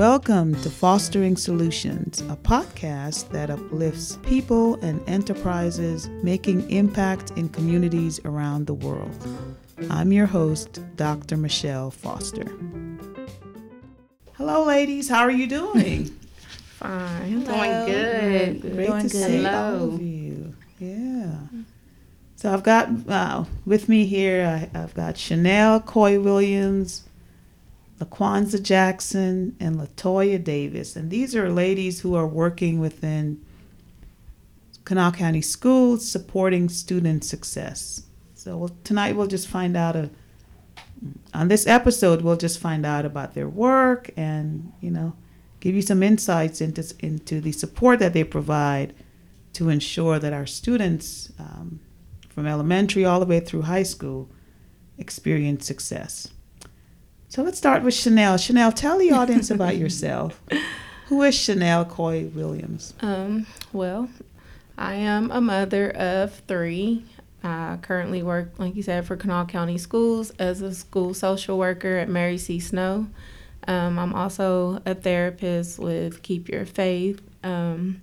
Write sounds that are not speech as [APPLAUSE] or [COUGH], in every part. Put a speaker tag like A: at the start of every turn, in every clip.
A: Welcome to Fostering Solutions, a podcast that uplifts people and enterprises making impact in communities around the world. I'm your host, Dr. Michelle Foster. Hello, ladies. How are you doing? [LAUGHS]
B: Fine. Hello. Doing good.
A: Great Doing to good. see Hello. all of you. Yeah. So I've got uh, with me here, I, have got Chanel Coy Williams, LaQuanza Jackson, and Latoya Davis. And these are ladies who are working within Kanawha County Schools supporting student success. So we'll, tonight we'll just find out a, on this episode we'll just find out about their work and you know give you some insights into into the support that they provide to ensure that our students um, from elementary all the way through high school experience success. So let's start with Chanel. Chanel, tell the audience [LAUGHS] about yourself. Who is Chanel Coy Williams?
B: Um, well, I am a mother of three. I currently work, like you said, for Kanawha County Schools as a school social worker at Mary C. Snow. Um, I'm also a therapist with Keep Your Faith. Um,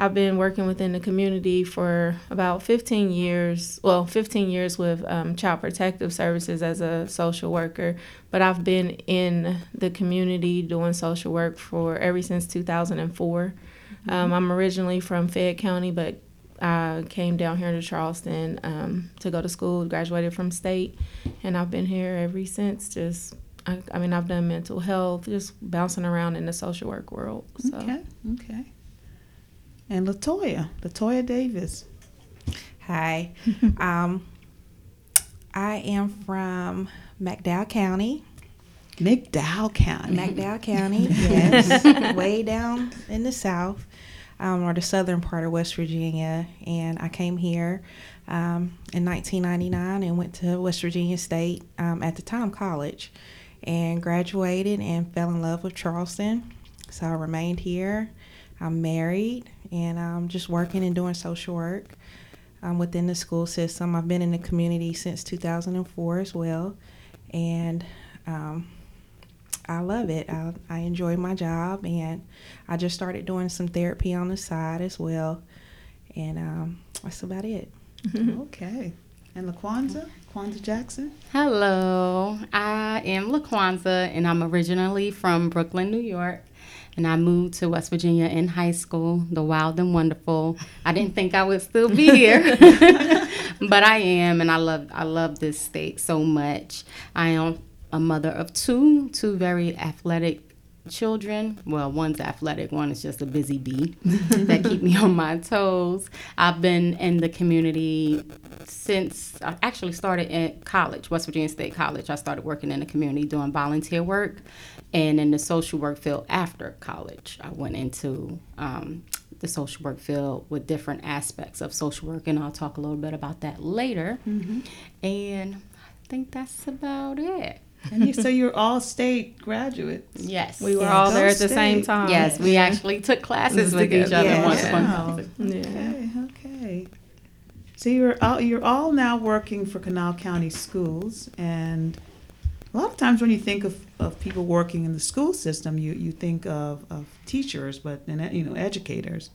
B: I've been working within the community for about 15 years. Well, 15 years with um, Child Protective Services as a social worker, but I've been in the community doing social work for ever since 2004. Mm-hmm. Um, I'm originally from Fayette County, but I came down here to Charleston um, to go to school, graduated from state, and I've been here ever since. Just, I, I mean, I've done mental health, just bouncing around in the social work world.
A: So. Okay, okay and Latoya, Latoya Davis.
C: Hi. [LAUGHS] um, I am from McDowell County.
A: McDowell County.
C: McDowell County, [LAUGHS] yes. way down in the south, um, or the southern part of West Virginia. And I came here um, in 1999 and went to West Virginia State, um, at the time college, and graduated and fell in love with Charleston. So I remained here. I'm married and I'm just working and doing social work um, within the school system. I've been in the community since 2004 as well, and um, I love it. I, I enjoy my job, and I just started doing some therapy on the side as well, and um, that's about it.
A: okay. And LaQuanza? LaQuanza Jackson?
D: Hello. I am LaQuanza, and I'm originally from Brooklyn, New York and I moved to West Virginia in high school, the wild and wonderful. I didn't think I would still be here, [LAUGHS] but I am, and I love I love this state so much. I am a mother of two, two very athletic children. Well, one's athletic, one is just a busy bee [LAUGHS] that keep me on my toes. I've been in the community since I actually started at college, West Virginia State College. I started working in the community doing volunteer work and in the social work field after college. I went into um, the social work field with different aspects of social work, and I'll talk a little bit about that later. Mm-hmm. And I think that's about it.
A: And you, so you're all state graduates.
D: Yes,
B: we were yeah, all there at the same time.
D: Yes, we actually took classes with each other yeah. once upon a.
A: Okay, okay. So you're all, you're all now working for Kanawha County Schools, and a lot of times when you think of, of people working in the school system, you, you think of, of teachers, but and you know educators,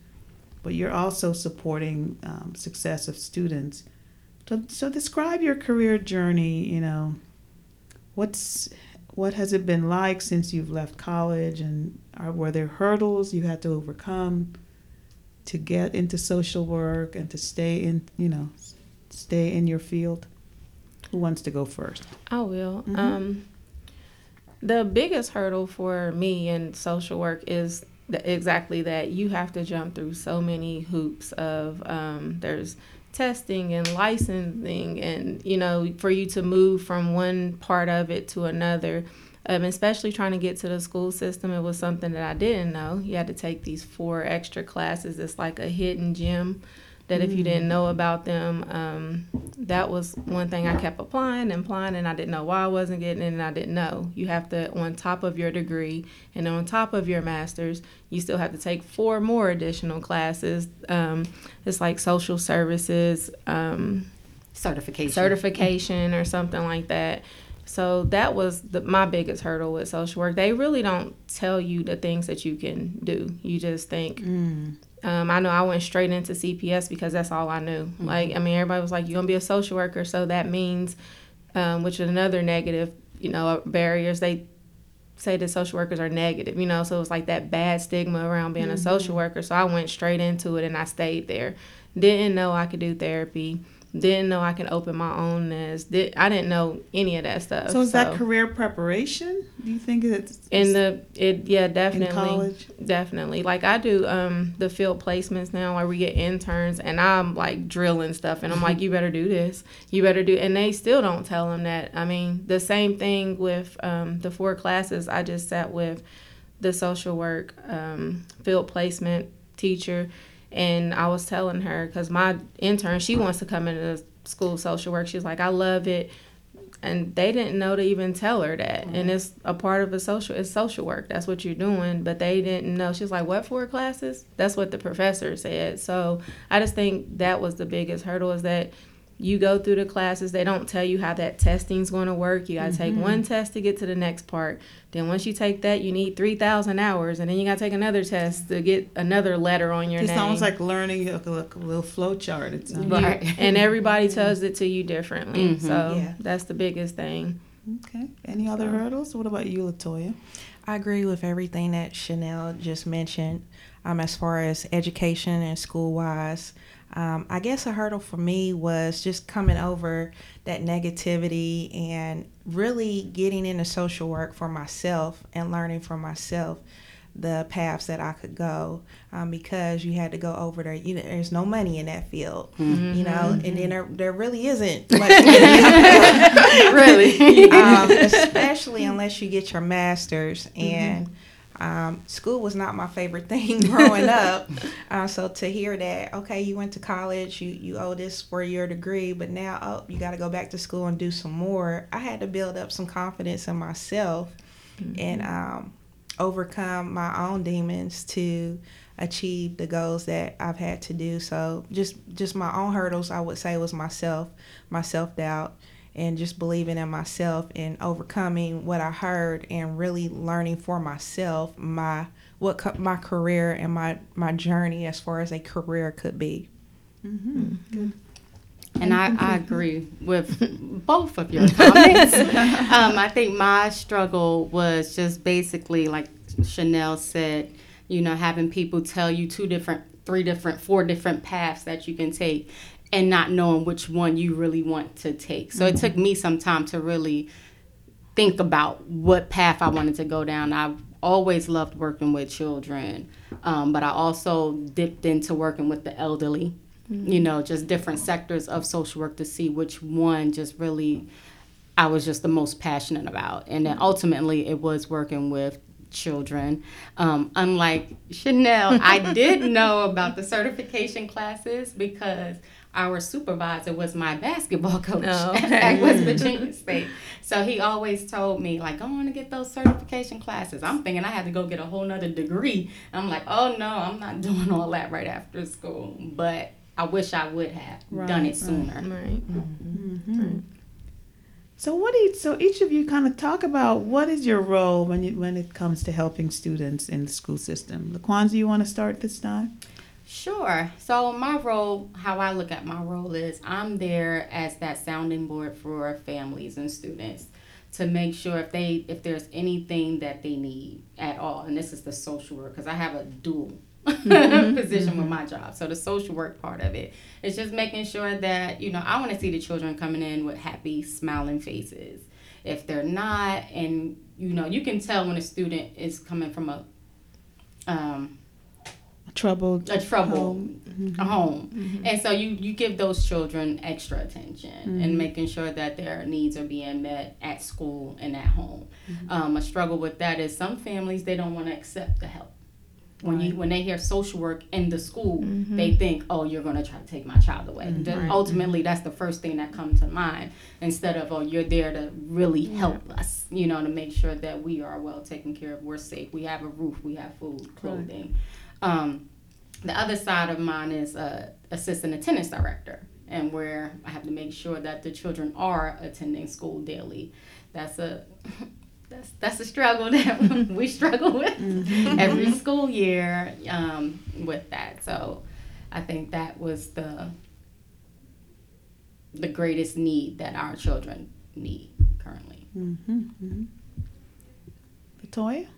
A: but you're also supporting um, success of students. So, so describe your career journey. You know, what's what has it been like since you've left college, and are, were there hurdles you had to overcome to get into social work and to stay in you know stay in your field? Who wants to go first?
B: I will. Mm-hmm. Um, the biggest hurdle for me in social work is the, exactly that you have to jump through so many hoops of um, there's testing and licensing and you know for you to move from one part of it to another um, especially trying to get to the school system it was something that i didn't know. You had to take these four extra classes. It's like a hidden gem that if you didn't know about them, um, that was one thing I kept applying and applying, and I didn't know why I wasn't getting it, and I didn't know. You have to, on top of your degree and on top of your master's, you still have to take four more additional classes. Um, it's like social services
D: um, certification,
B: certification, or something like that. so that was the, my biggest hurdle with social work. They really don't tell you the things that you can do. You just think.
A: Mm.
B: Um, I know I went straight into CPS because that's all I knew.
A: Mm-hmm.
B: Like, I mean, everybody was like, "You're gonna be a social worker," so that means, um, which is another negative, you know, barriers. They say that social workers are negative, you know, so it's like that bad stigma around being a social worker. So I went straight into it and I stayed there. Didn't know I could do therapy. Didn't know I can open my own nest. Did I didn't know any of that stuff.
A: So is that career preparation? Do you think it's
B: in the it yeah definitely
A: in college?
B: definitely like I do um the field placements now where we get interns and I'm like drilling stuff and I'm like [LAUGHS] you better do this you better do and they still don't tell them that I mean the same thing with um the four classes I just sat with the social work um field placement teacher and I was telling her because my intern she wants to come into school social work. She's like I love it. And they didn't know to even tell her that. And mm-hmm. it's a part of a social it's social work. That's what you're doing. But they didn't know. She's like what four classes? That's what the professor said. So i just think that was the biggest hurdle is that you go through the classes they don't tell you how that testing's going to work you got to take one test to get to the next part then once you take that you need 3000 hours and then you got to take another test to get another letter on your name
A: It's
B: name
A: almost like learning a, a, a little flow chart. It sounds
D: Right.
B: and [LAUGHS] everybody tells it to you differently
D: Mhm.
B: so
C: Yeah.
B: that's the biggest thing
A: Okay. Any other hurdles? What about you, Latoya?
C: I agree with everything that Chanel just mentioned. Um, as far as education and school wise, um, I guess a hurdle for me was just coming over that negativity and really getting into social work for myself and learning for myself the paths that I could go um, because you had to go over there. You know, there's no money in that field, you know, and then there, there really isn't [LAUGHS] much money in that field
B: really [LAUGHS]
C: um, especially unless you get your master's. And um, school was not my favorite [LAUGHS] thing growing up. [LAUGHS] Uh, so to hear that, okay, you went to college, you you owe this for your degree, but now oh, you got to go back to school and do some more. I had to build up some confidence in myself and um, overcome my own demons to achieve the goals that I've had to do. So just just my own hurdles, I would say, was myself, my self doubt, and just believing in myself and overcoming what I heard and really learning for myself my what co- my career and my my journey as far as a career could be.
A: Mm-hmm.
D: And I, I agree with [LAUGHS] both of your comments. [LAUGHS] um, I think my struggle was just basically, like Chanel said, you know, having people tell you two different, three different, four different paths that you can take and not knowing which one you really want to take. So it took me some time to really think about what path I wanted to go down. I always loved working with children, um, but I also dipped into working with the elderly you know, just different sectors of social work to see which one just really I was just the most passionate about. And then ultimately it was working with children. Um, unlike Chanel, I did [LAUGHS] know about the certification classes because our supervisor was my basketball [LAUGHS] coach
B: Oh,
D: at. West Virginia State. So he always told me, like, go on to get those certification classes. I'm thinking I had to go get a whole nother degree. I'm like, oh no, I'm not [LAUGHS] doing all that right after school. But I wish I would have done it sooner.
B: right
A: Mm-hmm. So what do you, so each of you kind of talk about what is your role when you when it comes to helping students in the school system? Laquanza, you want to start this time?
D: Sure. So my role, how I look at my role is I'm there as that sounding board for families and students to make sure if they if there's anything that they need at all, and this is the social work because I have a dual [LAUGHS] position with my job. So the social work part of it is just making sure that you know I want to see the children coming in with happy, smiling faces. If they're not, and you know you can tell when a student is coming from a um,
A: Troubled.
D: a trouble.
A: home. Mm-hmm.
D: a home. Mm-hmm. And so you you give those children extra attention and mm-hmm. making sure that their needs are being met at school and at home. Um, a struggle with that is some families they don't want to accept the help. When you when they hear social work in the school they think oh you're going to try to take my child away. That-
A: Right.
D: ultimately that's the first thing that comes to mind instead of oh you're there to really help us you know to make sure that we are well taken care of we're safe we have a roof we have food clothing um, the other side of mine is uh, assistant attendance director and where I have to make sure that the children are attending school daily. That's a [LAUGHS] that's that's a struggle [LAUGHS] that we struggle with mm-hmm. every [LAUGHS] school year um, with that. So I think that was the the greatest need that our children need currently.
A: Mm-hmm. mm-hmm.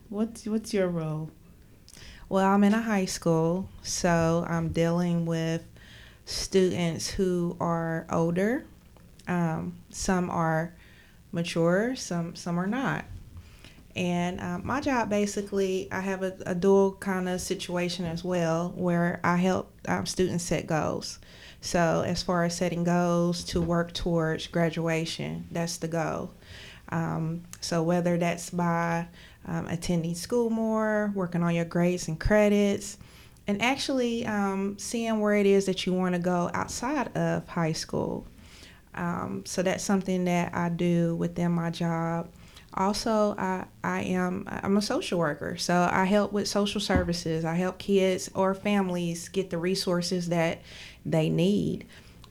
A: What's what's your role?
C: Well, I'm in a high school, so I'm dealing with students who are older. Um, some are mature, some some are not. And um, my job basically, I have a, a dual kind of situation as well, where I help um, students set goals. So as far as setting goals to work towards graduation, that's the goal. Um, so whether that's by um, attending school more, working on your grades and credits, and actually um, seeing where it is that you want to go outside of high school. Um, so that's something that I do within my job. Also, I, I am I'm a social worker, so I help with social services. I help kids or families get the resources that they need.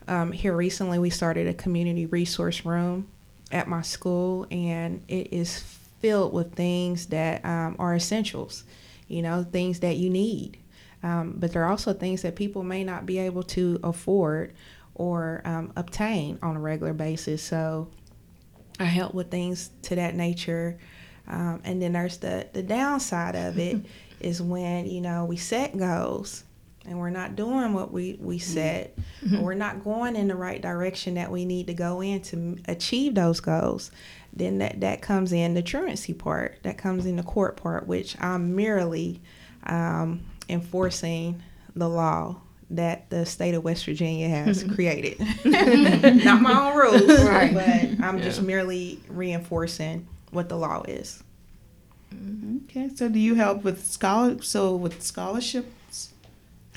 C: Um, here recently, we started a community resource room at my school, and it is filled with things that um, are essentials, you know, things that you need. Um, but there are also things that people may not be able to afford or um, obtain on a regular basis. So I help with things to that nature. Um, and then there's the, the downside of it [LAUGHS] is when, you know, we set goals and we're not doing what we, we mm-hmm. set, mm-hmm. we're not going in the right direction that we need to go in to achieve those goals then that, that comes in the truancy part, that comes in the court part, which I'm merely um, enforcing the law that the state of West Virginia has [LAUGHS] created. [LAUGHS] Not my own rules, right. but I'm yeah. just merely reinforcing what the law is.
A: Mm-hmm. Okay, so do you help with scholar? So with scholarships,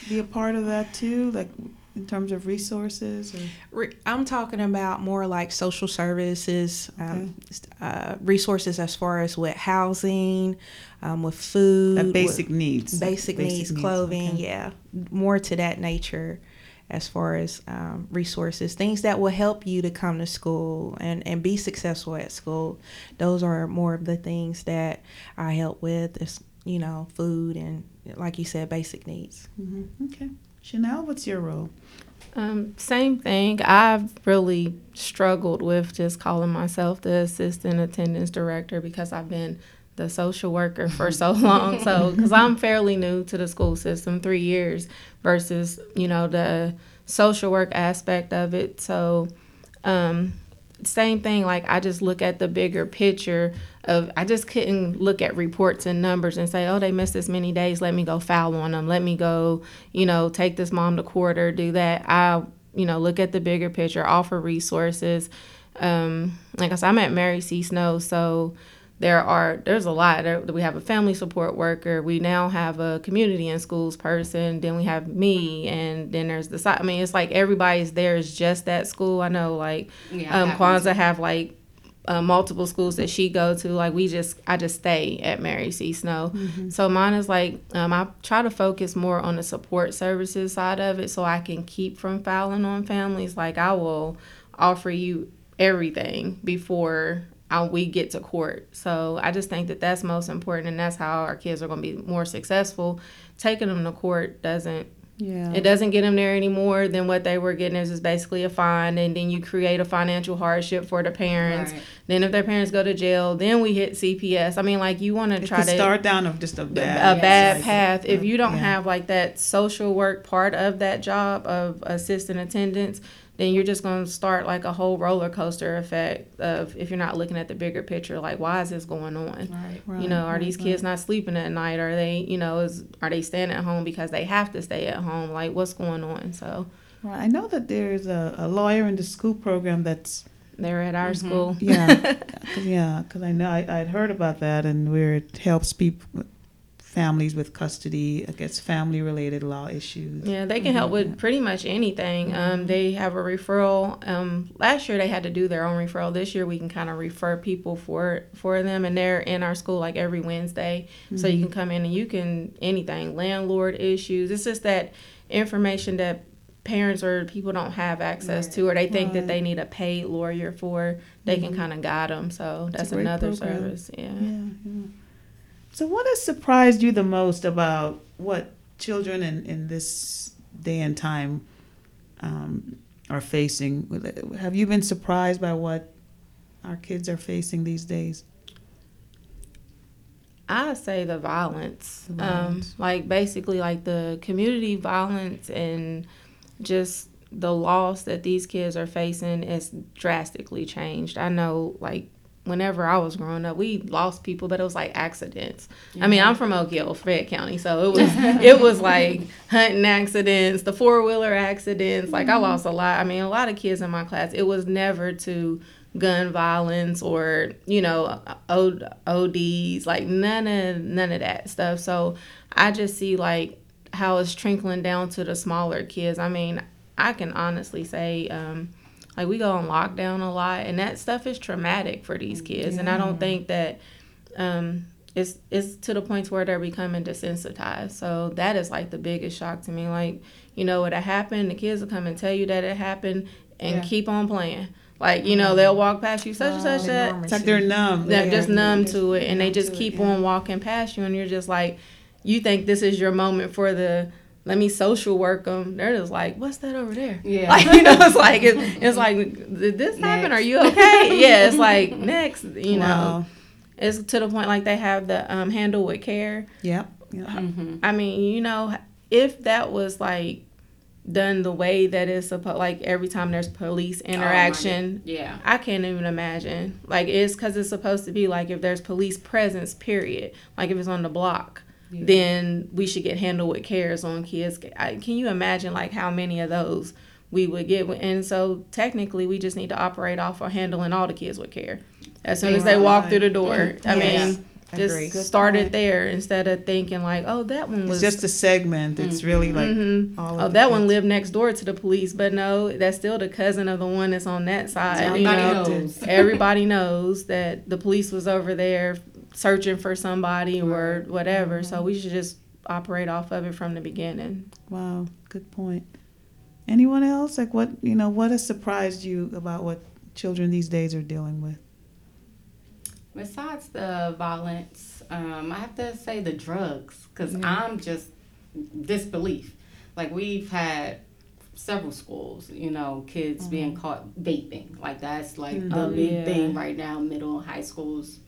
A: be a part of that too, like in terms of resources?
C: Or? I'm talking about more like social services, um, okay. um, uh, resources as far as with housing, um, with food,
A: that basic needs,
C: basic, basic needs, needs, clothing. Okay. Yeah, more to that nature as far as um, resources, things that will help you to come to school and, and be successful at school. Those are more of the things that I help with. Is you know, food and like you said, basic needs.
A: Mm-hmm. Okay. Chanel, what's your role?
B: Um, same thing. I've really struggled with just calling myself the assistant attendance director because I've been the social worker for [LAUGHS] so long. So, because I'm fairly new to the school system, three years versus, you know, the social work aspect of it. So, um, same thing like i just look at the bigger picture of i just couldn't look at reports and numbers and say oh they missed this many days. Let me go foul on them. Let me go you know take this mom to court or do that. I you know look at the bigger picture offer resources. Um, like i said i'm at mary c. Snow so there are there's a lot. We have a family support worker. We now have a community and schools person. Then we have me and then there's the side i mean it's like everybody's there is just at school. I know like yeah, um Quanza have like uh, multiple schools that she go to like we just i just stay at mary c snow mm-hmm. so mine is like um, i try to focus more on the support services side of it so i can keep from fouling on families like i will offer you everything before we get to court. So I just think that that's most important, and that's how our kids are going to be more successful. Taking them to court doesn't. Yeah. It doesn't get them there anymore than what they were getting is just basically a fine, and then you create a financial hardship for the parents. Right. Then if their parents go to jail, then we hit CPS. I mean, like you want to try to
A: start down of just a bad
B: a bad path. If you don't yeah. have like that social work part of that job of assistant attendance, then you're just going to start like a whole roller coaster effect of if you're not looking at the bigger picture like why is this going on? Right, right you know are right, these kids right. not sleeping at night? Are they you know is are they staying at home because they have to stay at home? Like what's going on? So
A: right i know that there's a, a lawyer in the school program that's
B: they're at our mm-hmm. school.
A: Yeah. [LAUGHS] Yeah because i know I, i'd heard about that and where it helps people families with custody, I guess family related law issues.
B: Yeah, they can mm-hmm. help with pretty much anything. Um, mm-hmm. they have a referral. Um, last year they had to do their own referral. This year we can kind of refer people for for them, and they're in our school like every Wednesday. Mm-hmm. So you mm-hmm. can come in and you can anything landlord issues. It's just that information that parents or people don't have access to, or they think that they need a paid lawyer for, they can kind of guide them. So that's
A: great
B: another
A: program.
B: service. Yeah.
A: Yeah, yeah. So, what has surprised you the most about what children in, in this day and time um, are facing? Have you been surprised by what our kids are facing these days?
B: I say the violence.
A: The
B: Um,
A: violence.
B: like basically like the community violence and just the loss that these kids are facing is drastically changed. I know like whenever I was growing up, we lost people, but it was like accidents. I mean, I'm from Oak Hill, Fayette County, so it was [LAUGHS] it was like hunting accidents, the four wheeler accidents. Like I lost a lot. I mean, a lot of kids in my class. It was never to gun violence or you know O- ODs, like none of none of that stuff. So I just see like how it's trickling down to the smaller kids. I mean, I can honestly say. Um, like we go on lockdown a lot and that stuff is traumatic for these kids. And i don't think that um it's it's to the point where they're becoming desensitized. So that is like the biggest shock to me. Like you know what happened the kids will come and tell you that it happened and
C: Yeah.
B: keep on playing. Like you know they'll walk past you such and such that
A: It's like they're numb.
B: they're just numb to it and they just
C: to it,
B: keep
C: yeah.
B: on walking past you and you're just like you think this is your moment for the let me social work them they're just like what's that over there
D: Yeah. [LAUGHS]
B: like you know it's like it, it's like did this happen are you okay [LAUGHS] yeah it's like next you know it's to the point like they have the um, handle with care
A: Yep. yep.
D: Mhm.
B: i mean you know if that was like done the way that it's supposed like every time there's police
D: Oh,
B: interaction
D: God. yeah.
B: I can't even imagine. Like it's because it's supposed to be like if there's police presence, period. Like if it's on the block,
D: Yeah.
B: then we should get handled with cares on kids. I, can you imagine like how many of those we would get? And so technically, we just need to operate off of handling all the kids with care. As soon as they walk through the door, I
C: Yes.
B: mean,
C: Agree.
B: just start it there instead of thinking like, oh, that one
A: It's
B: was
A: just a segment. It's really like
B: Mhm.
A: all
B: Oh,
A: the
B: that one
A: kids.
B: lived next door to the police, but no, that's still the cousin of the one that's on that side. you
D: Everybody
B: know?
D: knows.
B: everybody knows that the police was over there searching for somebody or whatever. So we should just operate off of it from the beginning.
A: Wow, good point. Anyone else? Like what you know, what has surprised you about what children these days are dealing with?
D: Besides the violence, um, I have to say the drugs, because
B: Yeah.
D: I'm just disbelief. Like we've had several schools, you know, kids being caught vaping. Like that's like
A: Mm.
D: the
B: Oh,
D: big
B: yeah.
D: thing right now, middle and high schools.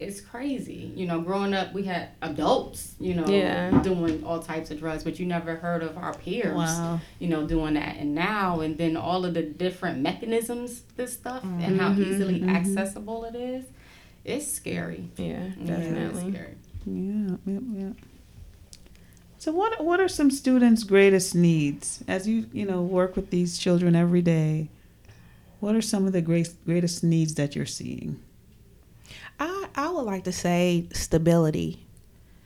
D: It's crazy. You know, growing up, we had adults, you know,
B: Yeah.
D: doing all types of drugs, but you never heard of our peers
A: Wow.
D: you know, doing that. And now, and then all of the different mechanisms, this stuff, and how
B: Mhm,
D: easily
A: mhm.
D: accessible it is, it's scary.
B: Yeah,
D: Yeah,
B: definitely.
D: scary.
A: Yeah, yeah, yeah. So what what are some students' greatest needs as you you know work with these children every day? What are some of the great, greatest needs that you're seeing?
C: I, I would like to say stability.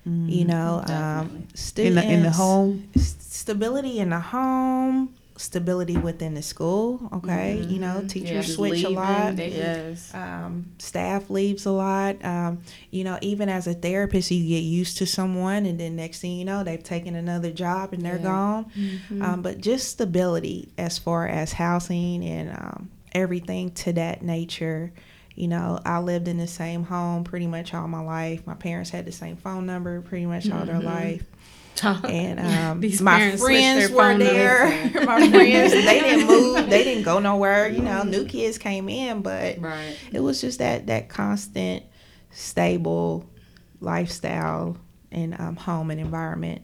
C: You know, um,
D: Definitely.
A: in
C: students
A: the in the home.
C: s- stability in the home, stability within the school. Okay, you know, teachers
D: Yeah, just
C: switch a lot.
B: Yes.
C: um, staff leaves a lot. Um, you know, even as a therapist, you get used to someone, and then next thing you know, they've taken another job and they're
D: Yeah.
C: gone.
B: Mm-hmm.
C: Um, but just stability as far as housing and um, everything to that nature. You know, I lived in the same home pretty much all my life. My parents had the same phone number pretty much all their
B: Mhm.
C: life. And [LAUGHS] um,
B: These
C: my friends
B: their
C: were there. [LAUGHS] my friends, they didn't [LAUGHS] move. They didn't go nowhere. You know, new kids came in, but
D: Right.
C: it was just that that constant, stable lifestyle and um, home and environment.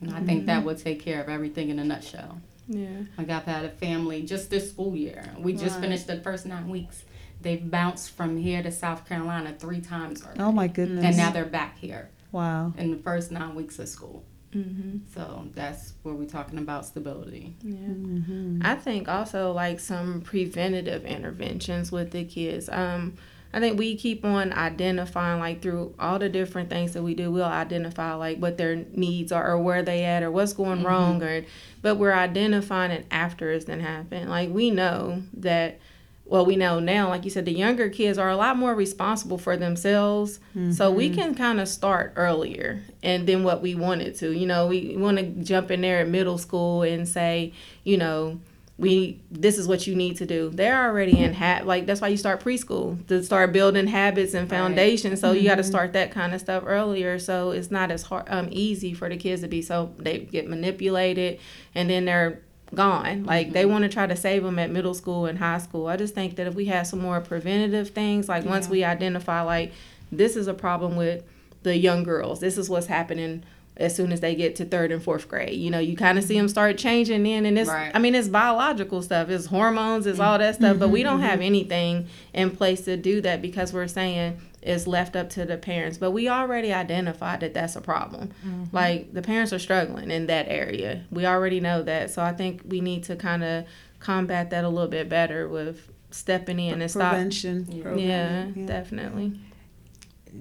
D: And I think that would take care of everything in a nutshell.
B: Yeah.
D: Like I've had a family just this school year. We just
B: Right.
D: finished the first nine weeks. They've bounced from here to South Carolina three times already.
A: Oh my goodness!
D: And now they're back here
A: wow.
D: in the first nine weeks of school.
B: Mm-hmm.
D: So that's where we're talking about stability.
B: Yeah.
A: hmm
B: I think also like some preventative interventions with the kids. Um, I think we keep on identifying like through all the different things that we do, we'll identify like what their needs are or where they at or what's going wrong or but we're identifying it after it's done happened. Like we know that well, we know now, like you said, the younger kids are a lot more responsible for themselves. So we can kind of start earlier and then what we wanted to. You know, we want to jump in there at middle school and say, you know, we this is what you need to do. They're already in hat like that's why you start preschool to start building habits and foundation. So you got to start that kind of stuff earlier. So it's not as hard um easy for the kids to be so they get manipulated and then they're gone. Like they mm-hmm. want to try to save them at middle school and high school. I just think that if we had some more preventative things, like once we identify like this is a problem with the young girls, this is what's happening as soon as they get to third and fourth grade. You know, you kind of see them start changing then, and it's
D: Right.
B: I mean it's biological stuff, it's hormones, it's all that mm-hmm. stuff, but we don't mm-hmm. have anything in place to do that because we're saying it's left up to the parents. But we already identified that that's a problem. Mm-hmm. Like the parents are struggling in that area. We already know that. So I think we need to kind of combat that a little bit better with stepping in and stop.
A: Prevention.
B: Yeah,
A: programming,
B: definitely.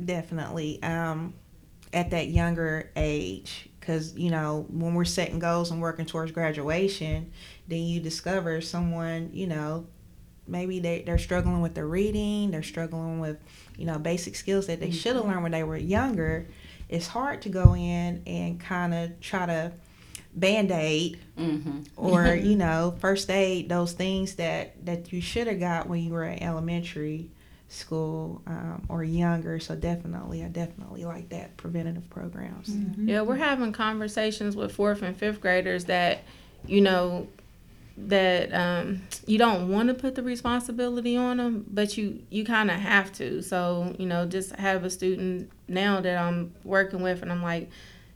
C: definitely um, at that younger age because you know when we're setting goals and working towards graduation then you discover someone you know maybe they, they're struggling with their reading they're struggling with you know basic skills that they should have learned when they were younger. It's hard to go in and kind of try to band-aid
D: Mm-hmm.
C: or [LAUGHS] you know first aid those things that that you should have got when you were in elementary school um, or younger. So definitely i definitely like that preventative programs.
B: Yeah, we're having conversations with fourth and fifth graders that, you know, that um, you don't want to put the responsibility on them, but you you kind of have to. So you know, just have a student now that I'm working with, and I'm like,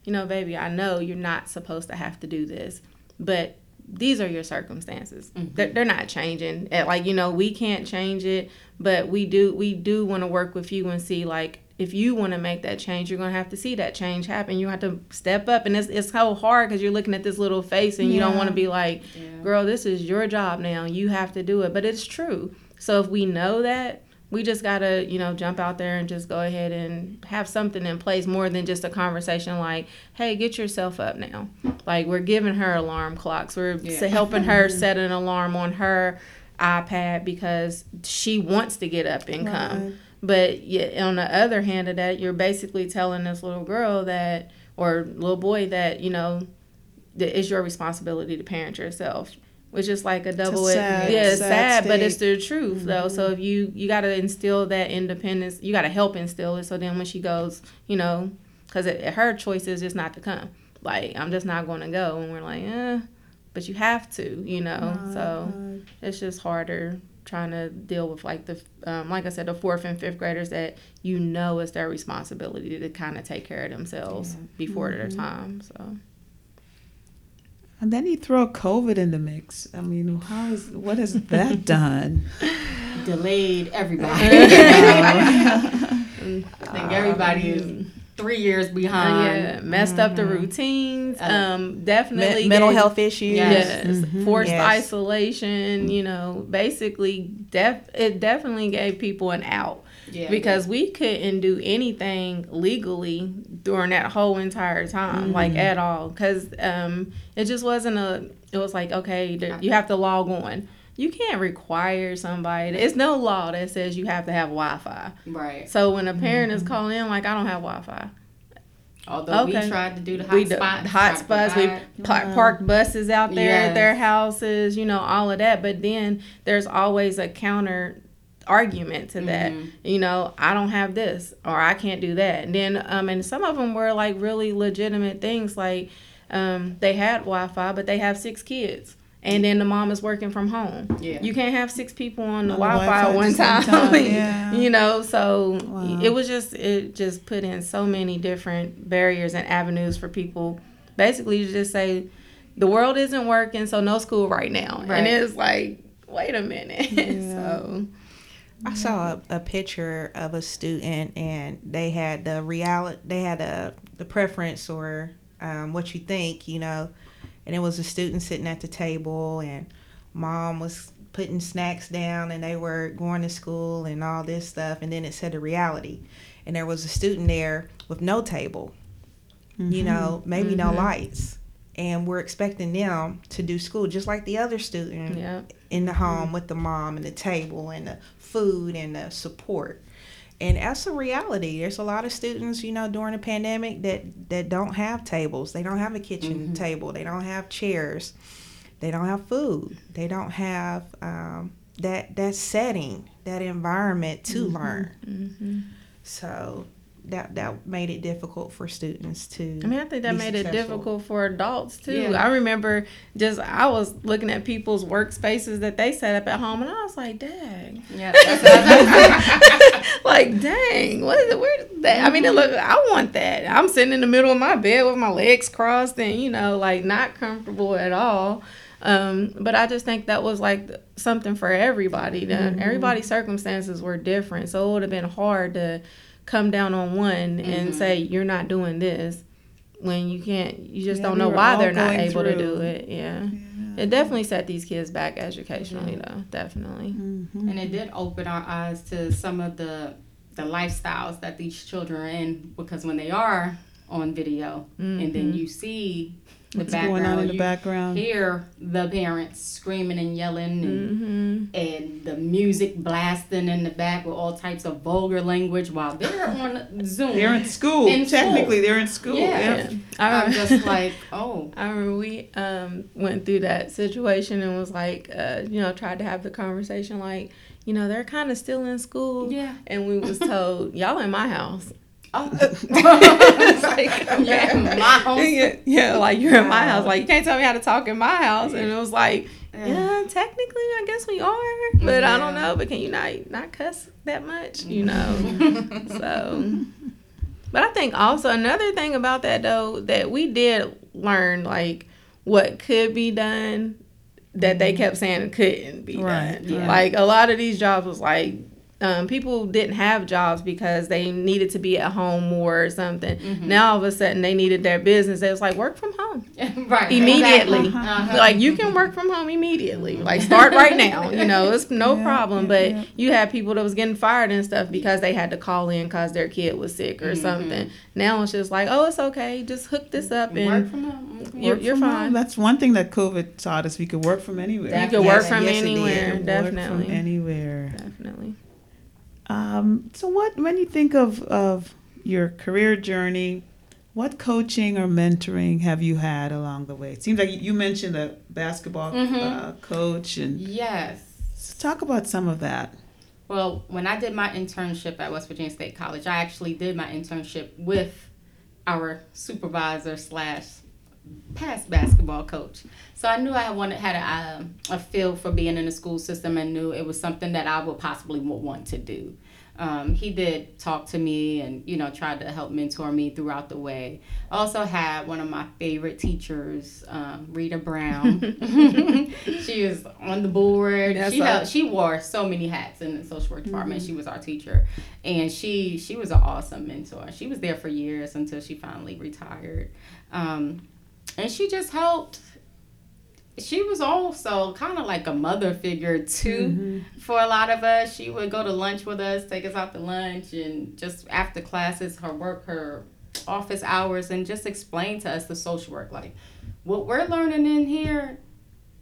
B: you know, baby, I know you're not supposed to have to do this, but these are your circumstances. They're, mm-hmm. they're not changing. Like you know, we can't change it, but we do we do want to work with you and see like if you want to make that change, you're gonna have to see that change happen. You have to step up, and it's it's so hard because you're looking at this little face, and you don't want to be like, "Girl, this is your job now. You have to do it." But it's true. So if we know that, we just gotta you know jump out there and just go ahead and have something in place more than just a conversation like, "Hey, get yourself up now." Like we're giving her alarm clocks. We're
D: Yeah.
B: helping her [LAUGHS] set an alarm on her iPad because she wants to get up and come.
A: Right.
B: But yeah, on the other hand of that, you're basically telling this little girl that, or little boy that, you know, that it's your responsibility to parent yourself, which is like a double.
A: sad-
B: yeah, it's
A: sad
B: sad, but it's the truth though. So if you you got to instill that independence, you got to help instill it. So then when she goes, you know, because her choice is just not to come. Like I'm just not going to go, and we're like, eh, but you have to, you know. so it's just harder trying to deal with like the um, like I said the fourth and fifth graders that you know it's their responsibility to kind of take care of themselves before their time. So
A: And then you throw COVID in the mix. I mean, how is what has that [LAUGHS] done?
D: Delayed everybody. [LAUGHS] I think everybody is three years behind.
B: yeah, messed up the routines.
D: Uh,
B: Um, definitely
C: Me- mental
B: gave-
C: health issues
B: Yes,
A: Mhm.
B: forced
C: Yes.
B: isolation. You know, basically, def- it definitely gave people an out.
D: Yeah.
B: because we couldn't do anything legally during that whole entire time like at all because um, it just wasn't a it was like okay you have to log on you can't require somebody it's no law that says you have to have wi-fi
D: right.
B: so when a parent is calling in like i don't have wi-fi
D: Although
B: Okay.
D: we tried to do the hot
B: we
D: spots,
B: hot spots. We park buses out there at their houses, you know, all of that. But then there's always a counter argument to that.
D: Mhm.
B: You know, I don't have this or I can't do that. And then, um, and some of them were like really legitimate things, like um, they had Wi-Fi, but they have six kids. And then the mom is working from home.
D: Yeah.
B: You can't have six people on the
A: On
B: Wi-Fi
A: Wi-Fi
B: at one
A: at the same
B: time.
A: time, [LAUGHS] yeah.
B: you know, so
A: Wow.
B: it was just it just put in so many different barriers and avenues for people basically to just say the world isn't working, so no school right now.
D: Right.
B: And it's like, wait a minute. [LAUGHS]
A: Yeah.
B: so
C: I saw a, a picture of a student and they had the reality, they had a, the preference or um, what you think, you know, and it was a student sitting at the table and mom was putting snacks down and they were going to school and all this stuff. And then it said the reality. And there was a student there with no table, you know, maybe no
B: Mhm.
C: lights. and we're expecting them to do school just like the other student
B: Yeah.
C: in the home with the mom and the table and the food and the support. And that's a reality. There's a lot of students, you know, during the pandemic that that don't have tables. They don't have a kitchen table. They don't have chairs. They don't have food. They don't have um, that that setting, that environment to learn.
B: Mm-hmm.
C: So that that made it difficult for students to.
B: I mean, I think that
C: be
B: made it difficult for adults too.
D: Yeah.
B: I remember just I was looking at people's workspaces that they set up at home, and I was like, "Dang,
D: Yeah, that's what I was
B: like [LAUGHS] dang, what is it? Where is that? I mean, it look, I want that. I'm sitting in the middle of my bed with my legs crossed, and you know, like not comfortable at all." Um, but I just think that was like something for everybody. That Everybody's circumstances were different, so it would have been hard to come down on one and say you're not doing this when you can't. You just
A: Yeah,
B: don't know
A: were
B: why they're not
A: going
B: able to do it. Yeah. it definitely set these kids back educationally, though. Definitely.
A: Mm-hmm.
D: and it did open our eyes to some of the the lifestyles that these children are in because when they are on video and then you see the
A: What's
D: background,
A: going on in the
D: you
A: background?
D: hear the parents screaming and yelling and,
B: Mm-hmm.
D: and the music blasting in the back with all types of vulgar language while they're [LAUGHS] on Zoom.
A: They're in school.
D: In school.
A: Technically, they're in school.
D: Yeah.
A: Yeah.
B: I
D: I'm just like, oh, [LAUGHS]
B: I remember we um, went through that situation and was like, uh, you know, tried to have the conversation like, you know, they're kind of still in school.
D: yeah.
B: And we was told, y'all in my house.
D: Oh, [LAUGHS]
B: It's like,
D: yeah, my home.
B: yeah, yeah, like you're in my house. Like you can't tell me how to talk in my house. And it was like, yeah, technically, I guess we are, mm-hmm. but I don't know. But can you not not cuss that much? You know. Mm-hmm. so, but I think also another thing about that though that we did learn like what could be done that they mm-hmm. kept saying couldn't be
A: Right,
B: done.
D: yeah.
B: Like a lot of these jobs was like um, people didn't have jobs because they needed to be at home more or something.
D: Mm-hmm.
B: Now all of a sudden they needed their business. They was like work from home [LAUGHS]
D: right.
B: immediately.
D: exactly. Uh-huh.
B: Like you can work from home immediately. Like start right now. [LAUGHS] You know it's no
A: Yeah,
B: problem.
A: yeah,
B: But
A: yeah.
B: you had people that was getting fired and stuff because they had to call in because their kid was sick or
D: Mm-hmm.
B: something. Now it's just like oh it's okay. Just hook this up and Work
D: from home.
B: You're, you're
A: from home.
B: fine.
A: That's one thing that COVID taught us. We could work from anywhere.
B: You
D: That-
B: can work from
C: yes, it did.
B: anywhere.
A: Work
B: Definitely.
A: from anywhere.
B: Definitely.
A: Um, so, what when you think of of your career journey, what coaching or mentoring have you had along the way? It seems like you mentioned a basketball
B: Mm-hmm.
A: uh, coach, and
D: Yes.
A: so talk about some of that.
D: Well, when I did my internship at West Virginia State College, I actually did my internship with our supervisor slash past basketball coach. So I knew I wanted had a, um, a feel for being in the school system and knew it was something that I would possibly would want to do. Um, he did talk to me and you know tried to help mentor me throughout the way. I also had one of my favorite teachers, um, Rita Brown. [LAUGHS] [LAUGHS] she was on the board.
B: That's
D: she held, she wore so many hats in the social work department. She was our teacher, and she she was an awesome mentor. She was there for years until she finally retired, um, and she just helped. She was also kind of like a mother figure too mm-hmm. for a lot of us. She would go to lunch with us, take us out to lunch, and just after classes, her work, her office hours, and just explain to us the social work. Like what we're learning in here,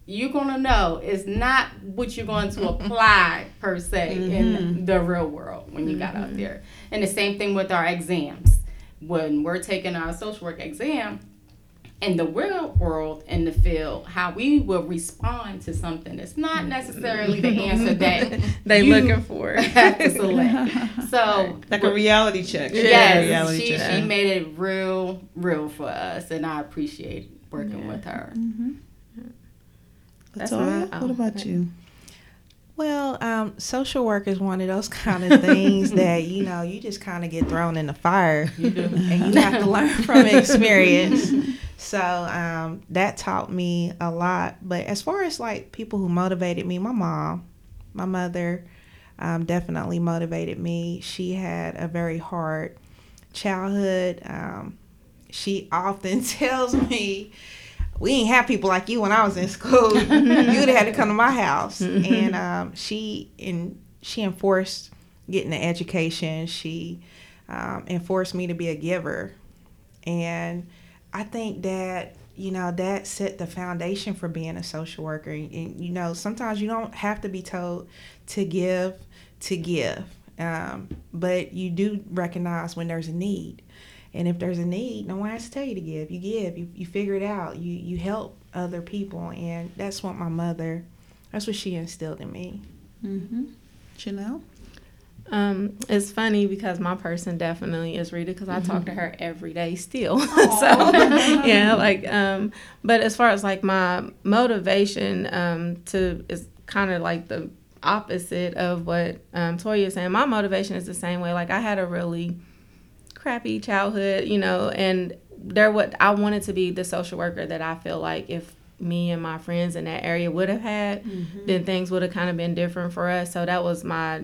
D: you're gonna know is not what you're going to [LAUGHS] apply per se in mm-hmm. the real world when you got out mm-hmm. there. And the same thing with our exams. When we're taking our social work exam, in the real world in the field, how we will respond to something that's not necessarily the answer that [LAUGHS]
B: They
D: you
B: looking for.
D: have to select. [LAUGHS] So
A: Like a reality check. She
D: yes,
A: reality
D: she,
A: check.
D: she made it real, real for us, and I appreciate working with her.
B: That's
A: Latoya,
B: what
A: what about
B: okay.
A: you?
C: Well, um, social work is one of those [LAUGHS] kind of things that you know you just kind of get thrown in the fire,
D: You do.
C: and you have to learn from experience. So um, that taught me a lot. But as far as like people who motivated me, my mom, my mother, um, definitely motivated me. She had a very hard childhood. Um, she often [LAUGHS] tells me, "We ain't have people like you when I was in school. [LAUGHS] You'd have had to come to my house." [LAUGHS] and um, she and she enforced getting an education. She um, enforced me to be a giver, and I think that you know, that set the foundation for being a social worker. And, and, you know, sometimes you don't have to be told to give to give, um, but you do recognize when there's a need. And if there's a need, no one has to tell you to give. You give. You, you figure it out. You you help other people, and that's what my mother, that's what she instilled in me.
A: Mm-hmm. Chanel.
B: Um, it's funny because my person definitely is Rita because I talk to her every day still. [LAUGHS] so yeah, like um, but as far as like my motivation um to is kind of like the opposite of what um Toya is saying. My motivation is the same way. Like I had a really crappy childhood, you know, and there what I wanted to be the social worker that I feel like if me and my friends in that area would have had, then things would have kind of been different for us. So that was my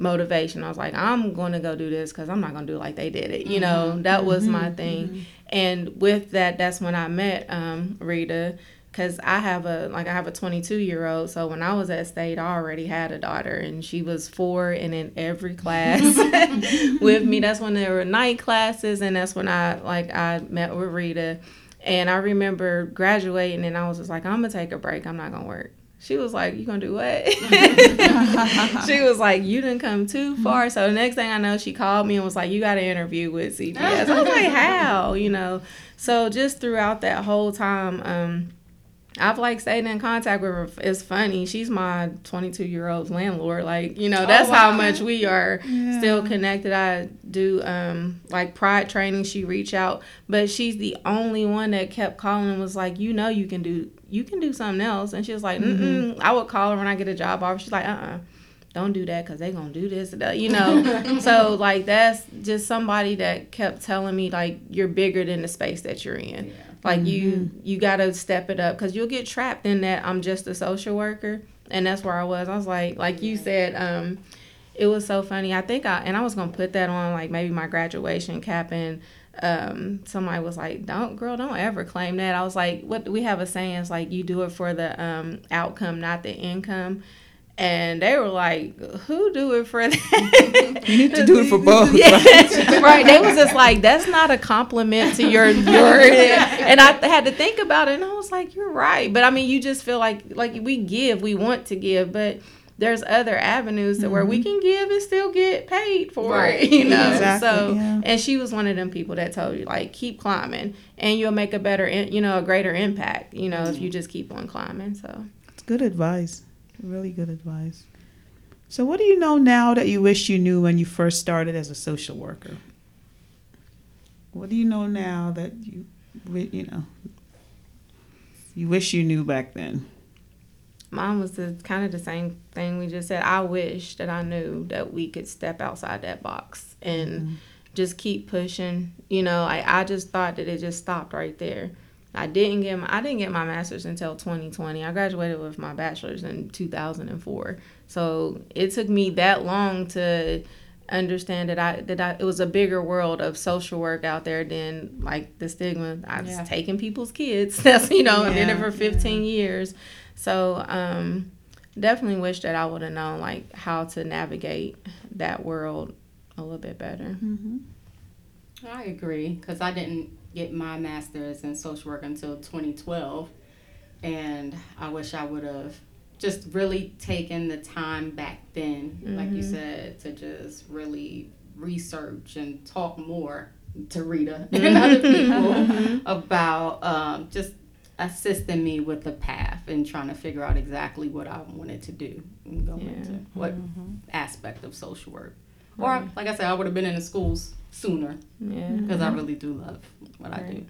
B: motivation. I was like, I'm going to go do this because I'm not going to do it like they did it. You know, mm-hmm. that was my mm-hmm. thing. Mm-hmm. And with that, that's when I met um, Rita because I have a like I have a 22 year old. So when I was at state, I already had a daughter, and she was four and in every class [LAUGHS] [LAUGHS] with me. That's when there were night classes, and that's when I like I met with Rita. And I remember graduating, and I was just like, I'm gonna take a break. I'm not gonna work. She was like, "You gonna do what?" [LAUGHS] she was like, "You didn't come too far." So the next thing I know, she called me and was like, "You got an interview with CPS." I was like, [LAUGHS] "How?" You know. So just throughout that whole time, um, I've like stayed in contact with her. It's funny. She's my 22 year old landlord. Like, you know, that's how much we are still connected. I do um like pride training. She reach out, but she's the only one that kept calling and was like, you know, you can do you can do something else. And she was like, mm I would call her when I get a job offer. She's like, uh uh don't do that because they gonna do this and that, you know? [LAUGHS] So like that's just somebody that kept telling me like you're bigger than the space that you're in. Like you you gotta step it up because you'll get trapped in that i'm just a social worker and that's where i was. I was like like you said um it was so funny. I think i and i was gonna put that on like maybe my graduation cap and um somebody was like don't girl don't ever claim that i was like what we have a saying it's like you do it for the um outcome not the income and they were like, "Who do it for that?" [LAUGHS]
A: You need to do it for [LAUGHS] both.
B: Yeah, [LAUGHS] right. They was just like, "That's not a compliment to your your." And I had to think about it, and I was like, "You're right." But I mean, you just feel like like we give, we want to give, but there's other avenues to where we mm-hmm. can give and still get paid for
D: Right.
B: it, [LAUGHS] you know.
A: Exactly,
B: so,
A: yeah.
B: and she was one of them people that told you like, keep climbing, and you'll make a better, in- you know, a greater impact, you know, if you mm-hmm. just keep on climbing. So.
A: It's good advice. Really good advice. So, what do you know now that you wish you knew when you first started as a social worker? What do you know now that you, you know, you wish you knew back then?
B: Mine was the kind of the same thing we just said. I wish that I knew that we could step outside that box and mm-hmm. just keep pushing. You know, I, I just thought that it just stopped right there. I didn't get my I didn't get my master's until 2020. I graduated with my bachelor's in 2004. So it took me that long to understand that I that I, it was a bigger world of social work out there than like the stigma. I was
C: Yeah.
B: taking people's kids. [LAUGHS] That's you know, I've been there
A: Yeah,
B: for 15 years. So um, definitely wish that I would have known like how to navigate that world a little bit better.
A: Mm-hmm.
D: I agree because I didn't get my master's in social work until 2012, and I wish I would have just really taken the time back then, like you said, to just really research and talk more to Rita [LAUGHS] and other people about um, just assisting me with the path and trying to figure out exactly what I wanted to do and go
B: Yeah.
D: into what aspect of social work. Or, like I said, I would have been in the schools sooner
B: Yeah.
D: because I really do love what I do.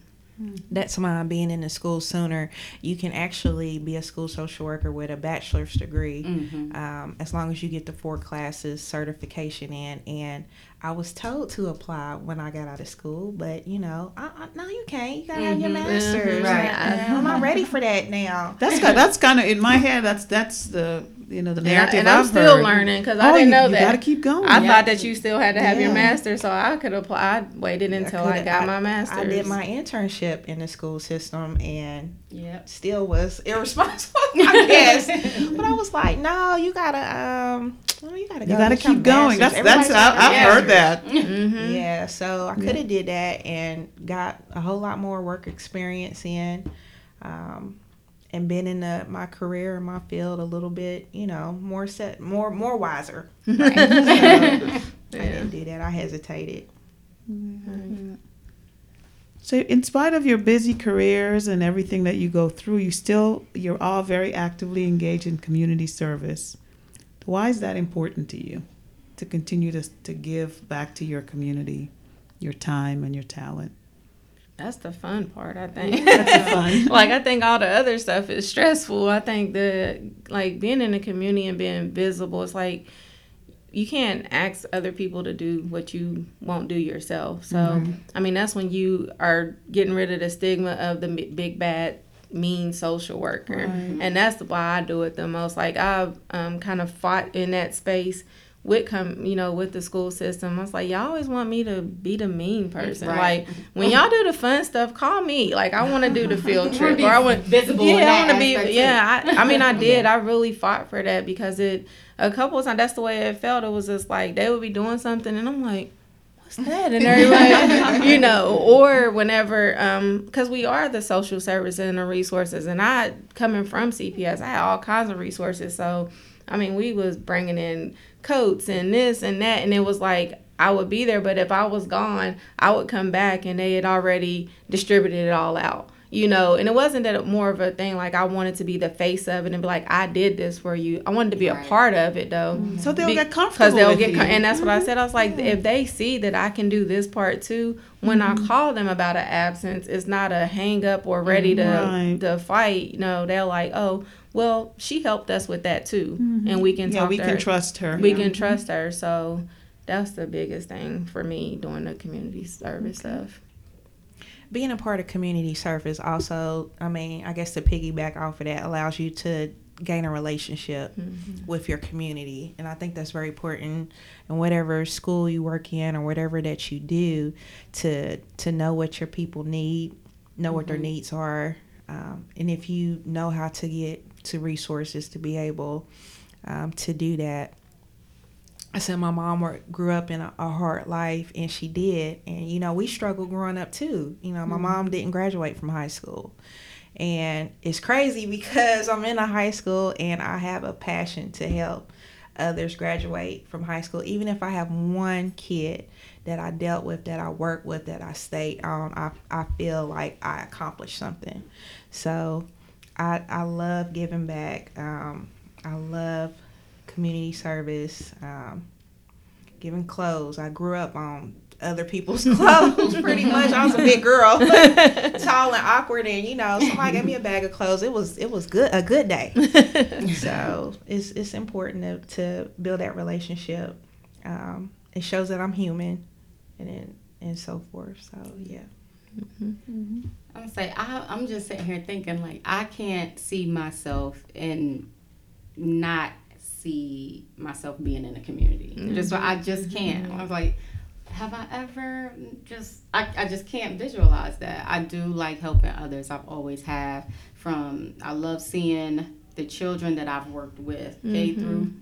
C: That's why being in the school sooner, you can actually be a school social worker with a bachelor's degree.
D: Mm-hmm.
C: um, as long as you get the four classes certification in. And I was told to apply when I got out of school, but you know, I, I, no, you can't. You gotta have your
D: Mhm.
C: master's.
B: Mhm. Right.
C: Like, I'm not ready for that now.
A: That's that's kind of in my head. That's that's the you know the
B: And, I,
A: narrative
B: and I'm
A: I've
B: still
A: heard.
B: learning because
A: Oh,
B: I didn't
A: you,
B: know
A: you
B: that.
A: got to keep going.
B: I
D: Yeah.
B: thought that you still had to have your
A: Yeah.
B: master, so I could apply. I waited until I,
C: coulda-
B: got my master's.
C: I did my internship in the school system and
D: Yep.
C: still was [LAUGHS] irresponsible, I guess. but I was like, no, you gotta, um, well, you gotta go.
A: you got to keep going. That's
C: master's.
A: that's
C: Everybody's
A: I, I've heard that. [LAUGHS]
B: Mm-hmm.
C: Yeah, so I could have did that and got a whole lot more work experience in, um, and been in the, my career in my field a little bit, you know, more set, more more wiser.
D: Right. [LAUGHS]
C: So, [LAUGHS] I didn't do that. I hesitated. Mm-hmm.
A: So, in spite of your busy careers and everything that you go through, you still you're all very actively engaged in community service. Why is that important to you? To continue to to give back to your community, your time and your talent.
B: That's the fun part, I think.
A: That's fun. [LAUGHS]
B: like I think all the other stuff is stressful. I think the like being in the community and being visible it's like you can't ask other people to do what you won't do yourself. So
A: Mm-hmm.
B: I mean that's when you are getting rid of the stigma of the big bad mean social worker,
A: Right.
B: and that's why I do it the most. Like I've um, kind of fought in that space with come you know with the school system. I was like y'all always want me to be the mean person.
D: Right.
B: Like when y'all do the fun stuff, call me. Like I want to do the [LAUGHS] field trip, or I want
D: visible
B: Yeah, I want to be. Yeah, I, I mean, I [LAUGHS] did. I really fought for that because it a couple of times. That's the way it felt. It was just like they would be doing something, and I'm like. What's that? And everybody, [LAUGHS] you know, or whenever, um, because we are the social service and the resources, and I coming from CPS, I had all kinds of resources. So, I mean, we was bringing in coats and this and that, and it was like I would be there, but if I was gone, I would come back and they had already distributed it all out. You know, and it wasn't that more of a thing like I wanted to be the face of it and be like, I did this for you. I wanted to be a part of it though. Mm-hmm.
A: So they'll
B: Be-
A: get comfortable Because
B: they'll
A: with
B: get
A: you.
B: com- and that's what I said. I was like, if they see that I can do this part too, when I mm-hmm. call them about an absence, it's not a hang up or ready to mm-hmm.
A: Right.
B: to fight. You know, they're like, oh, well, she helped us with that too, mm-hmm. and we can
A: yeah,
B: talk.
A: we
B: to
A: can
B: her.
A: trust her.
B: We can mm-hmm. trust her. So that's the biggest thing for me doing the community service stuff.
C: being a part of community service also i mean i guess to piggyback off of that allows you to gain a relationship mm-hmm. with your community and i think that's very important in whatever school you work in or whatever that you do to to know what your people need know what their needs are um, and if you know how to get to resources to be able um, to do that I said my mom worked, grew up in a, a hard life, and she did. And you know, we struggled growing up too. You know, my mom didn't graduate from high school, and it's crazy because I'm in a high school and I have a passion to help others graduate from high school. Even if I have one kid that I dealt with, that I worked with, that I stayed on, I I feel like I accomplished something. So, I I love giving back. Um, I love community service, um, giving clothes. I grew up on other people's [LAUGHS] clothes pretty much. I was a big girl, [LAUGHS] tall and awkward, and you know, somebody gave me a bag of clothes. It was it was good a good day. [LAUGHS] so it's it's important to, to build that relationship. Um, it shows that I'm human, and and so forth. So yeah.
D: Mm-hmm. I'm say I, I'm just sitting here thinking like I can't see myself and not see myself being in a community. Mm-hmm. Just I just mm-hmm. can't. I was like, have I ever just I, I just can't visualize that. I do like helping others. I've always have. From I love seeing the children that I've worked with K through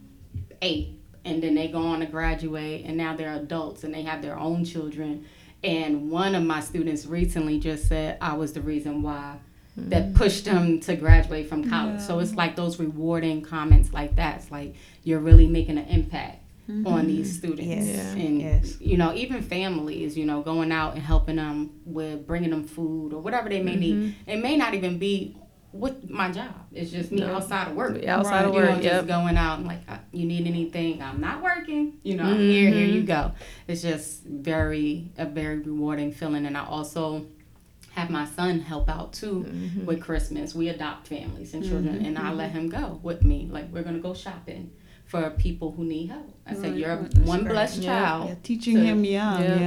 D: eight, and then they go on to graduate, and now they're adults and they have their own children. And one of my students recently just said I was the reason why hmm. that pushed them to graduate from college. So it's like those rewarding comments like that. It's like you're really making an impact mm-hmm. on these students.
C: Yes.
D: And
C: Yes.
D: you know, even families, you know, going out and helping them with bringing them food or whatever they may need. Mm-hmm. It may not even be with my job. It's just me
B: No.
D: outside of work.
B: Outside of
D: You know,
B: work,
D: just going out and like, uh, you need anything? I'm not working. You know, I'm here. Here you go. It's just very a very rewarding feeling, and I also have my son help out too
B: Mm-hmm.
D: with Christmas. We adopt families and children, and I let him go with me. Like we're gonna go shopping for people who need help. I said,
A: Right,
D: you're.
A: That's
D: one
A: great.
D: blessed
B: Yeah.
D: child
A: Yeah, teaching
D: to-
A: him young,
B: Yeah.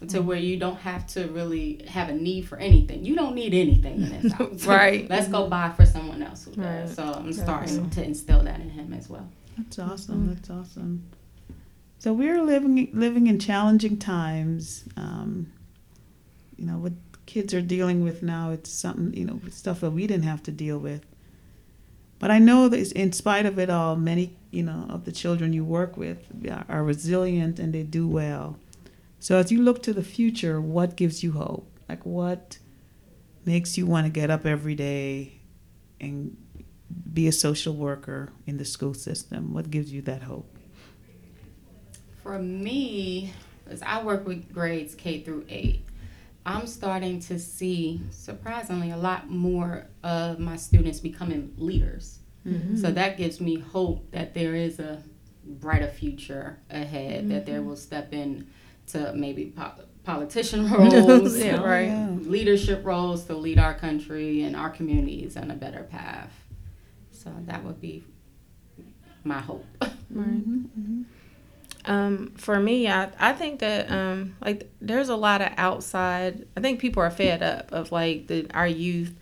A: yeah.
D: to where you don't have to really have a need for anything. You don't need anything in this [LAUGHS] house.
B: Right.
D: Let's go buy for someone else who does.
B: Right.
D: So I'm starting to instill that in him as well.
A: That's awesome. That's awesome. So we're living living in challenging times. Um, you know what kids are dealing with now. It's something you know stuff that we didn't have to deal with. But I know that in spite of it all, many you know of the children you work with are- resilient and they do well. So as you look to the future, what gives you hope? Like what makes you want to get up every day and be a social worker in the school system? What gives you that hope?
D: For me, as I work with grades K through eight, I'm starting to see, surprisingly, a lot more of my students becoming leaders. So that gives me hope that there is a brighter future ahead, that they will step in to maybe po- politician [LAUGHS] roles,
B: Yeah, right. [LAUGHS]
A: Yeah.
D: leadership roles to lead our country and our communities on a better path. So that would be my hope. [LAUGHS]
A: Mm-hmm.
B: Um, for me, I, I think that um, like there's a lot of outside. I think people are fed up of like the our youth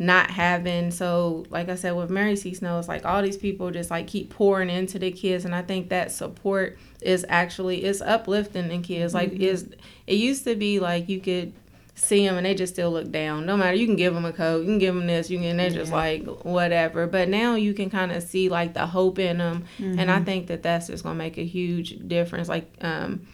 B: not having. So like I said with Mary C. Snow, it's like all these people just like keep pouring into the kids, and I think that support is actually is uplifting in kids. Like is it used to be like you could see them and they just still look down. No matter you can give them a coat, you can give them this, you can. They're just like whatever. But now you can kind of see like the hope in them, and I think that that's just gonna make a huge difference. Like um,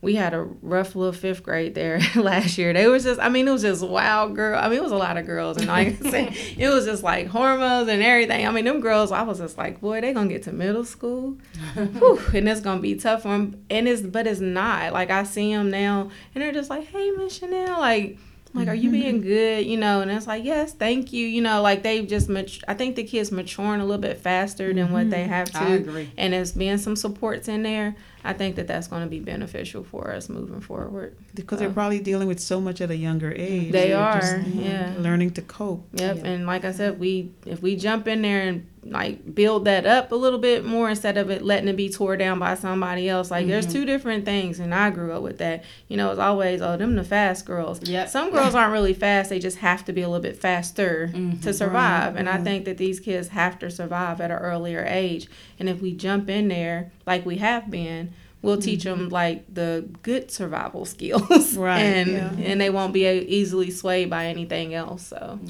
B: we had a rough little fifth grade there [LAUGHS] last year. They was just, I mean, it was just wild girl. I mean, it was a lot of girls, and like I said, it was just like hormones and everything. I mean, them girls, I was just like, boy, they gonna get to middle school, [LAUGHS] Whew, and it's gonna be tough for them. And it's, but it's not. Like I see them now, and they're just like, hey, Miss Chanel, like. Like, are you being mm-hmm. good? You know, and it's like, yes, thank you. You know, like they've just, mat- I think the kids maturing a little bit faster than what they mm-hmm. have to
D: I agree.
B: and there's being some supports in there, I think that that's going to be beneficial for us moving forward.
A: Because they're probably dealing with so much at a younger age.
B: They
A: They're
B: are,
A: just,
B: yeah.
A: learning to cope.
B: Yep,
C: Yeah.
B: and like I said, we if we jump in there and like build that up a little bit more instead of it letting it be tore down by somebody else. Like there's mm-hmm. two different things, and I grew up with that. You know, it's always oh them the fast girls.
D: Yep.
B: Some girls aren't really fast; they just have to be a little bit faster mm-hmm. to survive. And I mm-hmm. think that these kids have to survive at an earlier age. And if we jump in there like we have been. We'll teach them like the good survival [LAUGHS] skills,
A: Right,
B: And
A: yeah.
B: and they won't be easily swayed by anything else. So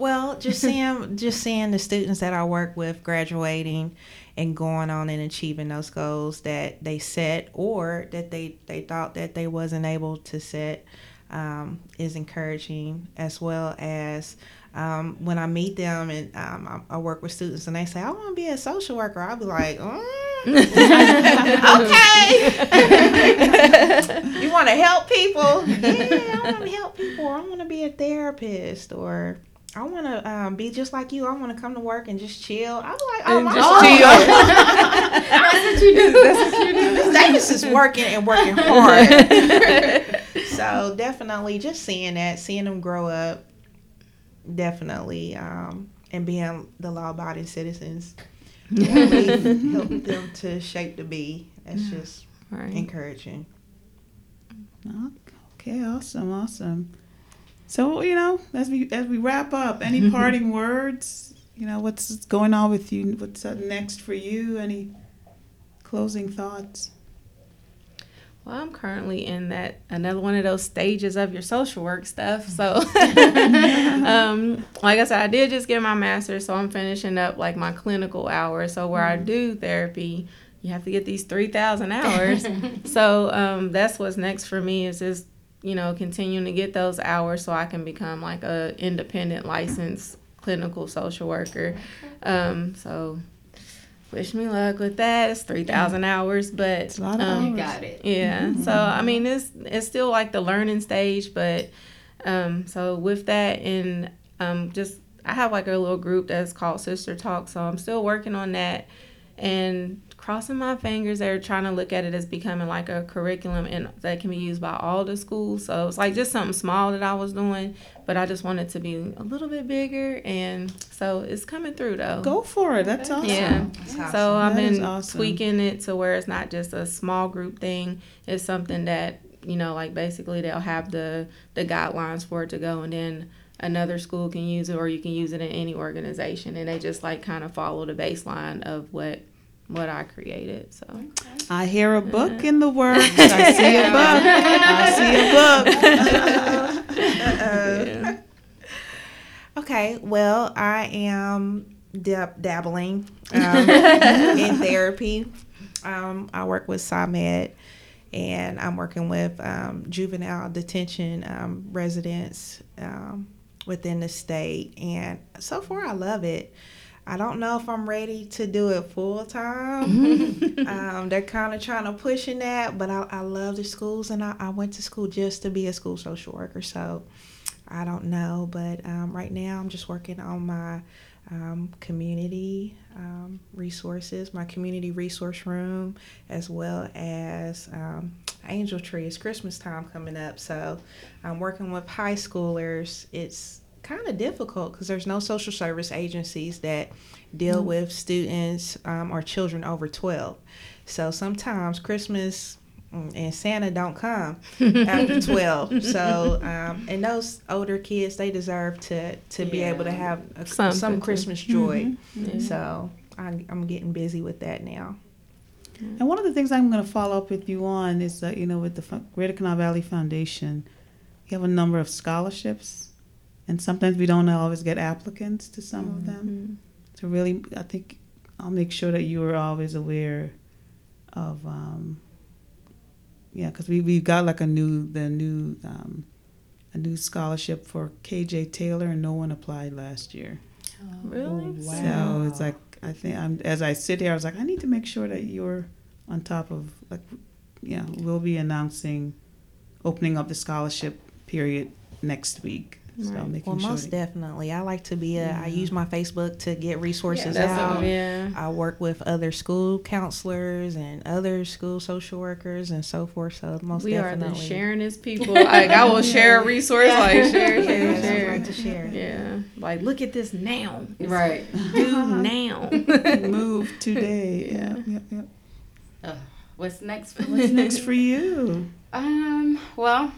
C: Well, just [LAUGHS] seeing just seeing the students that I work with graduating and going on and achieving those goals that they set or that they they thought that they wasn't able to set um, is encouraging as well as um, when I meet them and um, I, I work with students and they say I want to be a social worker I'll be like mm, [LAUGHS] okay. [LAUGHS] You want to help people? Yeah I want to help people. I want to be a therapist or I want to um, be just like you. I want to come to work and just chill. I'm like, oh
B: And
C: my
B: just
C: God. [LAUGHS] [LAUGHS]
D: That's what you do. That's what you do. [LAUGHS]
C: Miss Davis is working and working hard. so definitely, just seeing that, seeing them grow up, definitely, um, and being the law-abiding citizens, definitely help them to shape to be. That's just
B: right.
C: encouraging.
A: Okay, awesome, awesome. So you know, as we as we wrap up, any [LAUGHS] parting words? You know, what's going on with you? What's up next for you? Any closing thoughts?
B: Well, I'm currently in that another one of those stages of your social work stuff. So, [LAUGHS] um, like I said, I did just get my master's, so I'm finishing up like my clinical hours. So where I do therapy, you have to get these three thousand hours. [LAUGHS] so um, that's what's next for me is just you know continuing to get those hours so I can become like a independent licensed clinical social worker. Um, so. Wish me luck with that. It's three thousand hours, but
A: It's a lot of
B: um,
A: hours.
D: got it.
B: yeah. So I mean, it's it's still like the learning stage, but um, so with that and um, just I have like a little group that's called Sister Talk, so I'm still working on that. And crossing my fingers. They're trying to look at it as becoming like a curriculum and that can be used by all the schools. So it's like just something small that I was doing, but I just wanted it to be a little bit bigger, and so it's coming through though.
A: Go for it. That's awesome.
B: Yeah.
C: That's awesome.
B: So I've
A: That is
B: been
A: awesome.
B: tweaking it to where it's not just a small group thing. It's something that you know, like basically they'll have the the guidelines for it to go, and then another school can use it, or you can use it in any organization, and they just like kind of follow the baseline of what what I created. So
A: I hear a book in the works. I see a [LAUGHS] book. I see a book. [LAUGHS]
B: yeah.
C: Okay, well, I am dab- dabbling um, [LAUGHS] in therapy. Um, I work with SAMED, and I'm working with um, juvenile detention um, residents um, within the state. And so far, I love it. I don't know if I'm ready to do it full time. [LAUGHS] um, they're kind of trying to push in that, but I, I love the schools, and I, I went to school just to be a school social worker. So I don't know, but um, right now I'm just working on my um, community um, resources, my community resource room, as well as um, Angel Tree. It's Christmas time coming up, so I'm working with high schoolers. It's kind of difficult because there's no social service agencies that deal with students um, or children over 12. So sometimes Christmas mm, and Santa don't come after [LAUGHS] 12. So, um, and those older kids, they deserve to, to be able to have a, some Christmas joy.
B: Yeah.
C: So I, I'm getting busy with that now.
A: And one of the things I'm going to follow up with you on is that, you know, with the Fo- Greater Kanawha Valley Foundation, you have a number of scholarships. And sometimes we don't always get applicants to some of them.
B: Mhm.
A: So really, I think I'll make sure that you are always aware of, um, yeah, because we we've got like a new the new um, a new scholarship for KJ Taylor, and no one applied last year.
B: Really? Wow.
A: So it's like I think I'm as I sit here, I was like, I need to make sure that you're on top of like, yeah, we'll be announcing opening up the scholarship period next week. So
B: Right.
A: making
C: Well,
A: sure.
C: most
A: that-
C: definitely. I like to be a, I
A: Yeah.
C: use my Facebook to get resources
B: That's
C: out.
B: all, yeah.
C: I work with other school counselors and other school social workers and so forth. So most
B: we are
C: definitely.
B: the sharingest people. [LAUGHS] Like I will share a resource, like share, share,
C: Yes, I
B: share.
C: like to share.
B: Yeah, like look at this now.
D: Right.
B: Do [LAUGHS] now. [LAUGHS]
A: move today.
B: Yeah.
A: yeah, yeah, yeah.
D: Uh, what's next? For
A: What's next for you?
D: Um, well,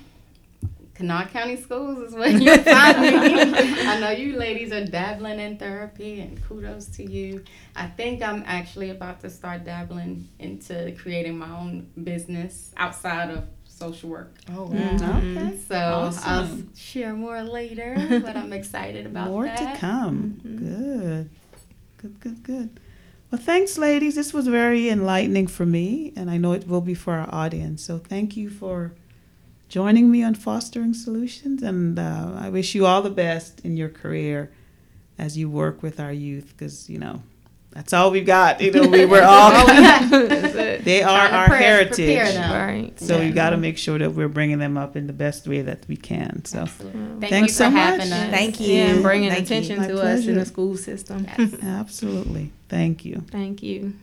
D: Kanawha County Schools is where you [LAUGHS] find me. I know you ladies are dabbling in therapy, and kudos to you. I think I'm actually about to start dabbling into creating my own business outside of social work.
C: Oh, wow.
B: Mhm.
A: Okay.
D: So I'll share more later, [LAUGHS] but I'm excited about
A: More
D: that.
A: to come.
B: Mhm.
A: Good. Good, good, good. Well, thanks, ladies. This was very enlightening for me, and I know it will be for our audience. So thank you for joining me on Fostering Solutions, and uh, I wish you all the best in your career as you work with our youth, because, you know, that's all we've got. You know, we were all, [LAUGHS]
B: That's it.
A: they are our
D: pre-
A: heritage.
B: Right.
A: So
D: Yeah.
A: we've got to make sure that we're bringing them up in the best way that we can. So
D: Absolutely. Thank
A: Thanks
D: you
A: so
D: for
A: much.
D: having us.
C: Thank you.
B: Yeah, and bringing
C: Thank
B: attention
A: My
B: to us in the school system.
D: Yes.
A: absolutely. Thank you.
B: Thank you.